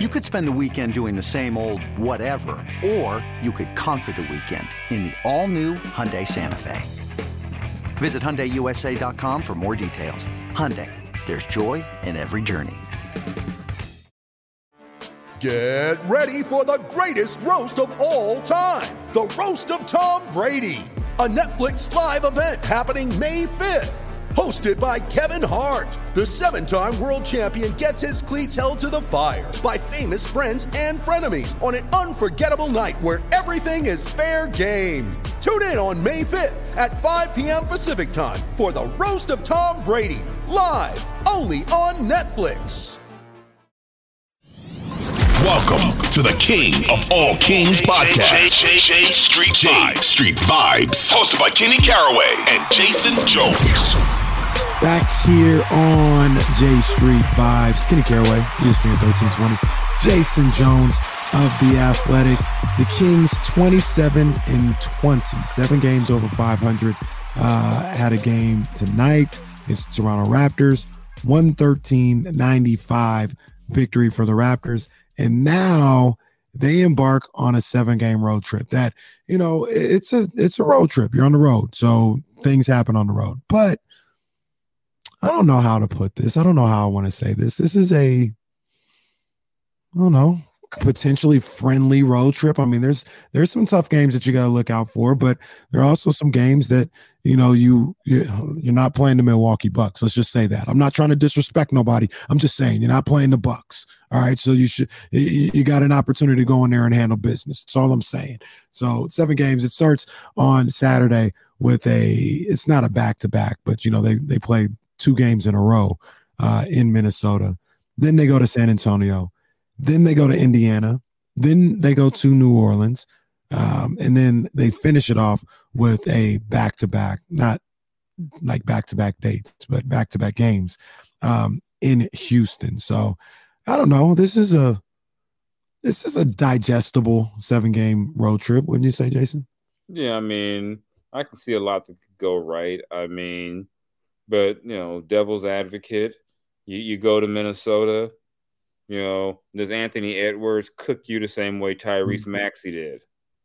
You could spend the weekend doing the same old whatever, or you could conquer the weekend in the all-new Hyundai Santa Fe. Visit HyundaiUSA.com for more details. Hyundai, there's joy in every journey. Get ready for the greatest roast of all time. The Roast of Tom Brady. A Netflix live event happening May 5th hosted by Kevin Hart. The seven time world champion gets his cleats held to the fire by famous friends and frenemies on an unforgettable night where everything is fair game. Tune in on May 5th at 5 p.m. Pacific time for the Roast of Tom Brady, live only on Netflix. Welcome to the King of All Kings podcast. J, J, J Street Vibes. Street Vibes. Hosted by Kenny Caraway and Jason Jones. Back here on J Street Vibes. Skinny Caraway, ESPN 1320. Jason Jones of The Athletic. The Kings 27 and 20. Seven games over 500. Uh, had a game tonight. It's Toronto Raptors. 113 95 victory for the Raptors. And now they embark on a seven game road trip that, you know, it's a it's a road trip. You're on the road. So things happen on the road. But I don't know how to put this. I don't know how I want to say this. This is a I don't know, potentially friendly road trip. I mean, there's there's some tough games that you got to look out for, but there are also some games that you know you you're not playing the Milwaukee Bucks. Let's just say that. I'm not trying to disrespect nobody. I'm just saying you're not playing the Bucks. All right, so you should you, got an opportunity to go in there and handle business. That's all I'm saying. So seven games. It starts on Saturday with a. It's not a back to back, but you know they they play two games in a row uh, in Minnesota. Then they go to San Antonio. Then they go to Indiana. Then they go to New Orleans. Um, and then they finish it off with a back to back, not like back to back dates, but back to back games um, in Houston. So I don't know. This is a this is a digestible seven game road trip, wouldn't you say, Jason? Yeah, I mean, I can see a lot that could go right. I mean, but you know, devil's advocate, you, you go to Minnesota, you know, does Anthony Edwards cook you the same way Tyrese mm-hmm. Maxey did?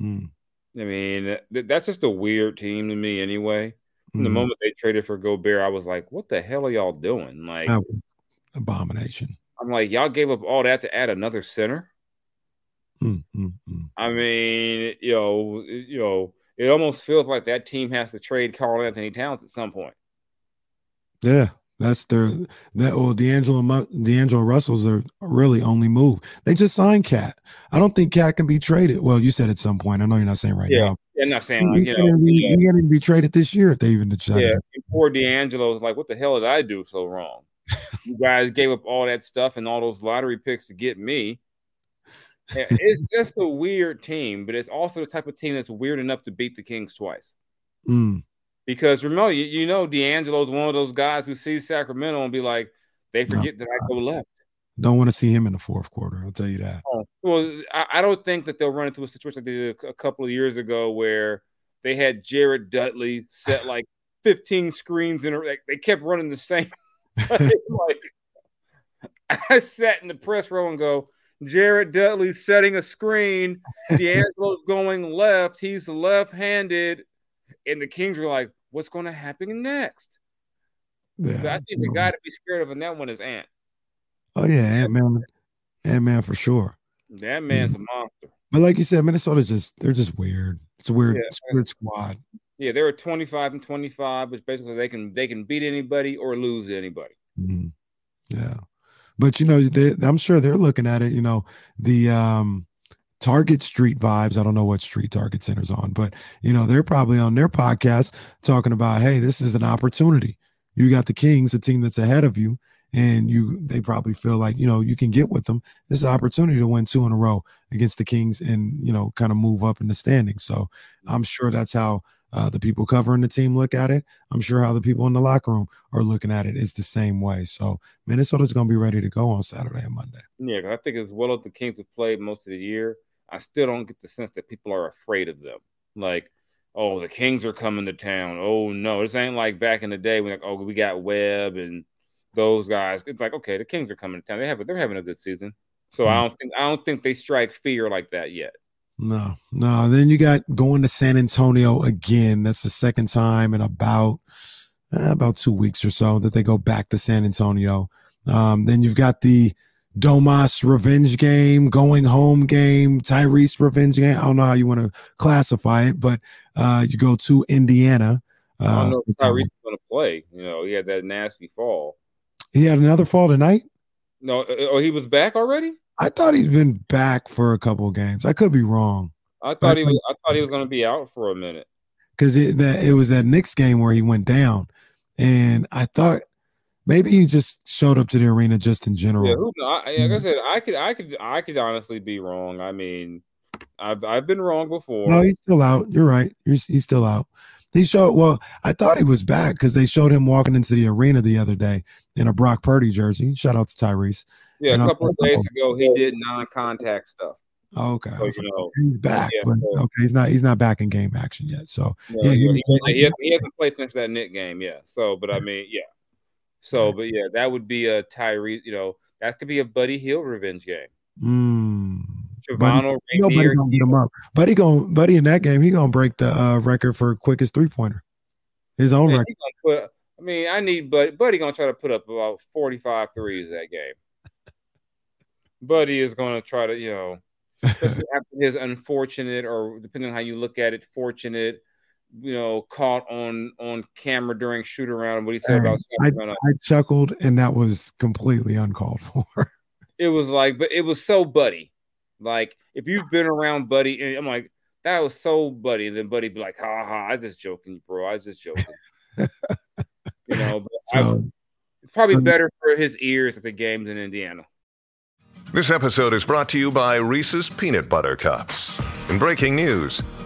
Mm. I mean, th- that's just a weird team to me anyway. Mm. The moment they traded for Gobert, I was like, what the hell are y'all doing? Like abomination. I'm like, y'all gave up all that to add another center. Mm. I mean, you know, you know, it almost feels like that team has to trade Karl-Anthony Towns at some point. Yeah, that's their that well D'Angelo D'Angelo Russell's their really only move. They just signed KAT. I don't think KAT can be traded. Well, you said at some point. I know you're not saying right yeah. now. Yeah, not saying like, you know, he yeah. can't even be traded this year if they even decided. Yeah, poor D'Angelo's like, what the hell did I do so wrong? you guys gave up all that stuff and all those lottery picks to get me. it's just a weird team, but it's also the type of team that's weird enough to beat the Kings twice. Mm. Because remember, you, you know, D'Angelo's one of those guys who sees Sacramento and be like, they forget no. that I go left. Don't want to see him in the fourth quarter. I'll tell you that. Oh, well, I, I, don't think that they'll run into a situation like they did a, a couple of years ago where they had Jared Dudley set like 15 screens in a, like, they kept running the same. like, I sat in the press row and go, Jared Dudley setting a screen. D'Angelo's going left. He's left-handed and the Kings were like, "What's going to happen next?" Yeah, I think the guy to be scared of in that one is Ant. Oh yeah, Ant Man, Ant Man for sure. That man's mm-hmm. a monster. But like you said, Minnesota's just they're just weird. It's a weird, yeah. it's a weird squad. Yeah, they were 25 and 25, which basically they can they can beat anybody or lose anybody. Mm-hmm. Yeah. But you know, they, I'm sure they're looking at it, you know, the um Target Street vibes. I don't know what street Target Center's on, but you know, they're probably on their podcast talking about, hey, this is an opportunity. You got the Kings, a team that's ahead of you, and you they probably feel like, you know, you can get with them. This is an opportunity to win two in a row against the Kings and, you know, kind of move up in the standings. So I'm sure that's how uh, the people covering the team look at it. I'm sure how the people in the locker room are looking at it is the same way. So Minnesota's going to be ready to go on Saturday and Monday. Yeah, I think as well as the Kings have played most of the year, I still don't get the sense that people are afraid of them. Like, oh, the Kings are coming to town. Oh no, this ain't like back in the day when like, oh, we got Webb and those guys. It's like, okay, the Kings are coming to town. They have they're having a good season. So I don't think I don't think they strike fear like that yet. No, no. Then you got going to San Antonio again. That's the second time in about uh, about two weeks or so that they go back to San Antonio. Um, then you've got the Domas revenge game, going home game, Tyrese revenge game. I don't know how you want to classify it, but uh, you go to Indiana. Uh, I don't know if Tyrese is going to play. You know, he had that nasty fall. He had another fall tonight. No, oh, he was back already. I thought he's been back for a couple games. I could be wrong. I thought he was. I thought he was going to be out for a minute because it that it was that Knicks game where he went down, and I thought maybe he just showed up to the arena just in general. Yeah, who, I, like I mm-hmm. said, I could, I could, I could honestly be wrong. I mean, I've I've been wrong before. No, he's still out. You're right. He's, he's still out. He showed well. I thought he was back because they showed him walking into the arena the other day in a Brock Purdy jersey. Shout out to Tyrese. Yeah, and a couple of days ago, he did non-contact stuff. Okay, so, you know, he's back. Yeah, but, so, okay, he's not. He's not back in game action yet. So yeah, yeah, he, he, he, hasn't, he, hasn't played since that Nick game. Yeah. So, but I mean, yeah. So, but yeah, that would be a Tyree. You know, that could be a Buddy Hield revenge game. Mm. Buddy, Rainier, gonna him up. Buddy going Buddy in that game, he gonna break the uh, record for quickest three pointer. His own Man, record. Put, I mean, I need Buddy. Buddy gonna try to put up about 45 threes that game. Buddy is gonna try to, you know, after his unfortunate, or depending on how you look at it, fortunate you know, caught on on camera during shoot around. What he said about I, I, chuckled, and that was completely uncalled for. it was like, but it was so buddy. Like if you've been around Buddy, and I'm like, that was so Buddy, and then Buddy be like, ha ha, I just joking, bro. I was just joking. you know, so, I, it's probably so, better for his ears at the games in Indiana. This episode is brought to you by Reese's Peanut Butter Cups. In breaking news,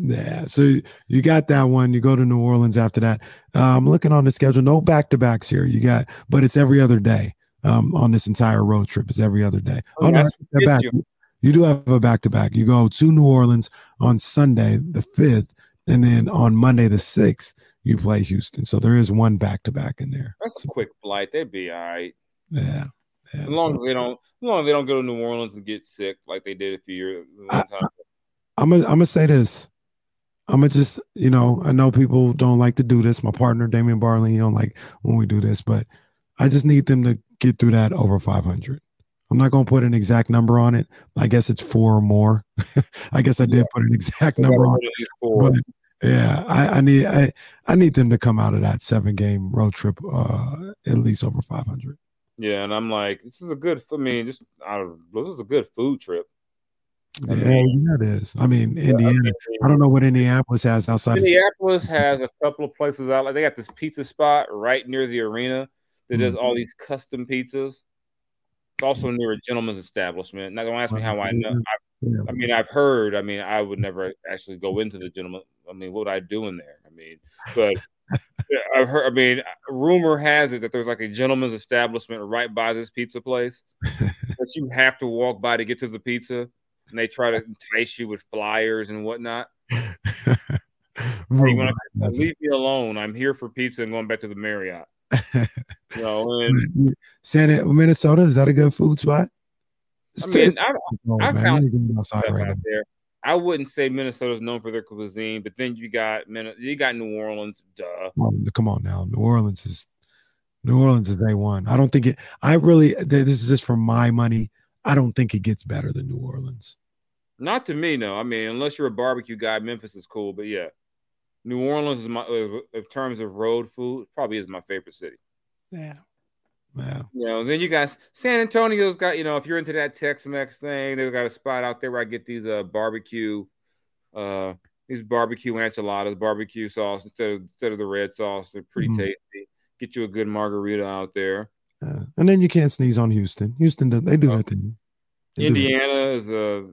Yeah, so you got that one. You go to New Orleans after that. I'm um, looking on the schedule. No back to backs here. You got, but it's every other day um, on this entire road trip. It's every other day. Oh, oh no, back. You. you do have a back to back. You go to New Orleans on Sunday the fifth, and then on Monday the sixth you play Houston. So there is one back to back in there. That's a quick flight. They'd be all right. Yeah. yeah as long so, as they don't, as long as they don't go to New Orleans and get sick like they did a few years. I, I'm gonna, I'm gonna say this. I'm gonna just, you know, I know people don't like to do this. My partner, Damian Barley, you don't like when we do this, but I just need them to get through that over 500. I'm not gonna put an exact number on it. I guess it's four or more. I guess I did put an exact number on it. Yeah, I, I, need I, I need them to come out of that seven game road trip uh, at least over 500. Yeah, and I'm like, this is a good. I mean, just I this is a good food trip. Yeah, it is. I mean, Indiana. I don't know what Indianapolis has outside. Indianapolis has a couple of places out. Like they got this pizza spot right near the arena that mm-hmm. does all these custom pizzas. It's also near a gentleman's establishment. Now, don't ask me how I know. I, I mean, I've heard. I mean, I would never actually go into the gentleman. I mean, what would I do in there? I mean, but I've heard. I mean, rumor has it that there's like a gentleman's establishment right by this pizza place that you have to walk by to get to the pizza and they try to entice you with flyers and whatnot. leave me alone. I'm here for pizza and going back to the Marriott. you know, and Santa Minnesota is that a good food spot? I mean, I, oh, I found stuff right out there. I wouldn't say Minnesota's known for their cuisine, but then you got you got New Orleans. Duh. come on now, New Orleans is New Orleans is day one. I don't think it. I really. This is just for my money. I don't think it gets better than New Orleans. Not to me, no. I mean, unless you're a barbecue guy, Memphis is cool, but yeah, New Orleans is my uh, in terms of road food, probably is my favorite city. Yeah. Yeah. You know, then you got San Antonio's got, you know, if you're into that Tex-Mex thing, they've got a spot out there where I get these uh barbecue uh these barbecue enchiladas, barbecue sauce instead of instead of the red sauce. They're pretty mm-hmm. tasty. Get you a good margarita out there. Uh, and then you can't sneeze on Houston. Houston, does, they do their thing. Indiana is a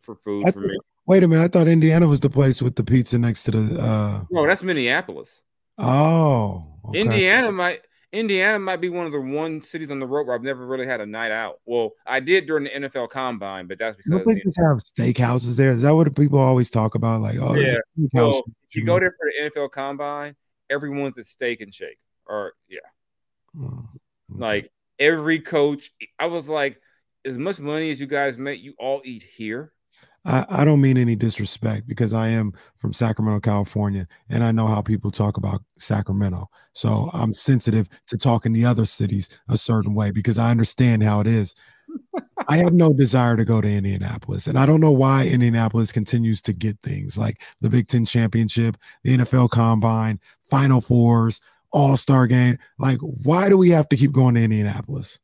for food I for me. Wait a minute. I thought Indiana was the place with the pizza next to the. uh No, that's Minneapolis. Oh, okay. Indiana might Indiana might be one of the one cities on the road where I've never really had a night out. Well, I did during the NFL Combine, but that's because they have steakhouses there? Is that what people always talk about? Like, oh, Yeah. well, if you go there for the NFL Combine, everyone's at Steak and Shake, or yeah, mm, okay. like every coach. I was like, as much money as you guys make, you all eat here. I, I don't mean any disrespect because I am from Sacramento, California, and I know how people talk about Sacramento. So I'm sensitive to talking the other cities a certain way because I understand how it is. I have no desire to go to Indianapolis, and I don't know why Indianapolis continues to get things like the Big Ten championship, the NFL Combine, Final Fours, All Star game. Like, why do we have to keep going to Indianapolis?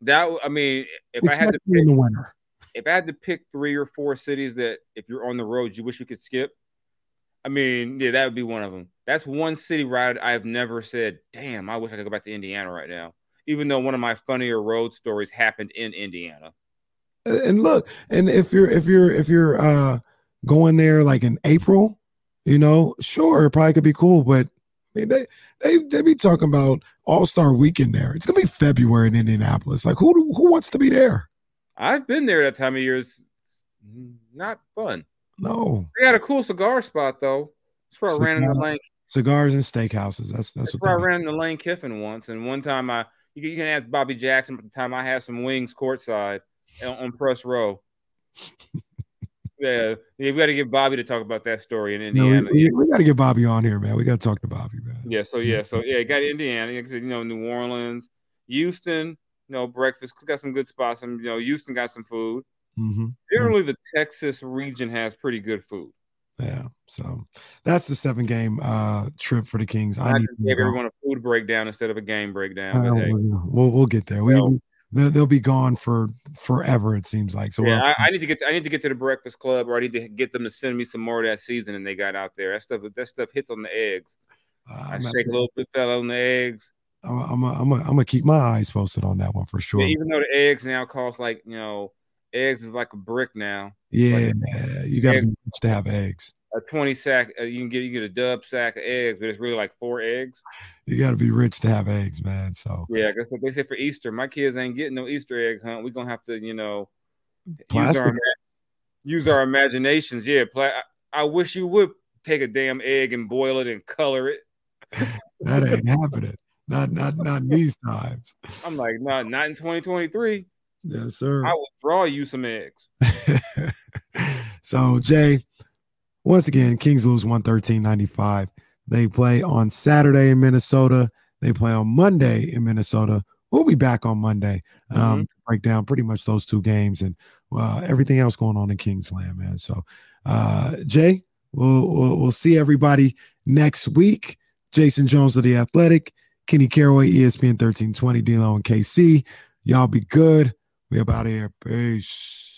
That I mean, if I had to pick, the winter. if I had to pick three or four cities that if you're on the road, you wish you could skip. I mean, yeah, that would be one of them. That's one city ride I have never said, damn, I wish I could go back to Indiana right now. Even though one of my funnier road stories happened in Indiana. and look and if you're if you're if you're uh going there like in april you know sure it probably could be cool but I mean, they they they be talking about All Star Weekend there. It's gonna be February in Indianapolis. Like who do- who wants to be there? I've been there that time of year. It's not fun. No They had a cool cigar spot though. That's where I ran into Cigar- Lane. cigars and steakhouses. That's that's That's what where I they ran into Lane Kiffin once. And one time I, you can, you can ask Bobby Jackson. At the time I had some wings courtside on, on press row. yeah, we got to get Bobby to talk about that story in No, we- Indiana. we, we got to get Bobby on here, man. We got to talk to Bobby. Yeah, so yeah, so yeah, got Indiana, like I said, you know, New Orleans, Houston, you know, breakfast got some good spots. Some, you know, Houston got some food. hmm Generally, the Texas region has pretty good food. Yeah. So that's the seven game uh trip for the Kings. I I need just to gave go. everyone a food breakdown instead of a game breakdown. But, hey, we'll we'll get there. We Well- they'll, they'll be gone for forever. It seems like. So yeah, we'll- I, I need to get I need to get to the Breakfast Club, or I need to get them to send me some more of that seasoning they got out there. That stuff that stuff hits on the eggs. Uh, I I'm, shake a little bit fell on the eggs. I'm, I'm, I'm, I'm gonna keep my eyes posted on that one for sure. Yeah, even though the eggs now cost like you know, eggs is like a brick now. Yeah, you got to be rich to have eggs. A twenty sack, uh, you can get you get a dub sack of eggs, but it's really like four eggs. You got to be rich to have eggs, man. So Yeah, I guess what they say for Easter. My kids ain't getting no Easter egg hunt. We're gonna have to, you know, use our, use our imaginations. Yeah, pla- I, I wish you would take a damn egg and boil it and color it. that ain't happening. Not not not in these times. I'm like, not not in 2023. Yes, sir. I will draw you some eggs. so Jay, once again, Kings lose 113-95. They play on Saturday in Minnesota. They play on Monday in Minnesota. We'll be back on Monday um, to break down pretty much those two games and uh, everything else going on in Kingsland, man. So, uh, Jay, we'll, we'll we'll see everybody next week. Jason Jones of the Athletic, Kenny Caraway, ESPN 1320, D'Lo and KC. Y'all be good. We about here. Peace.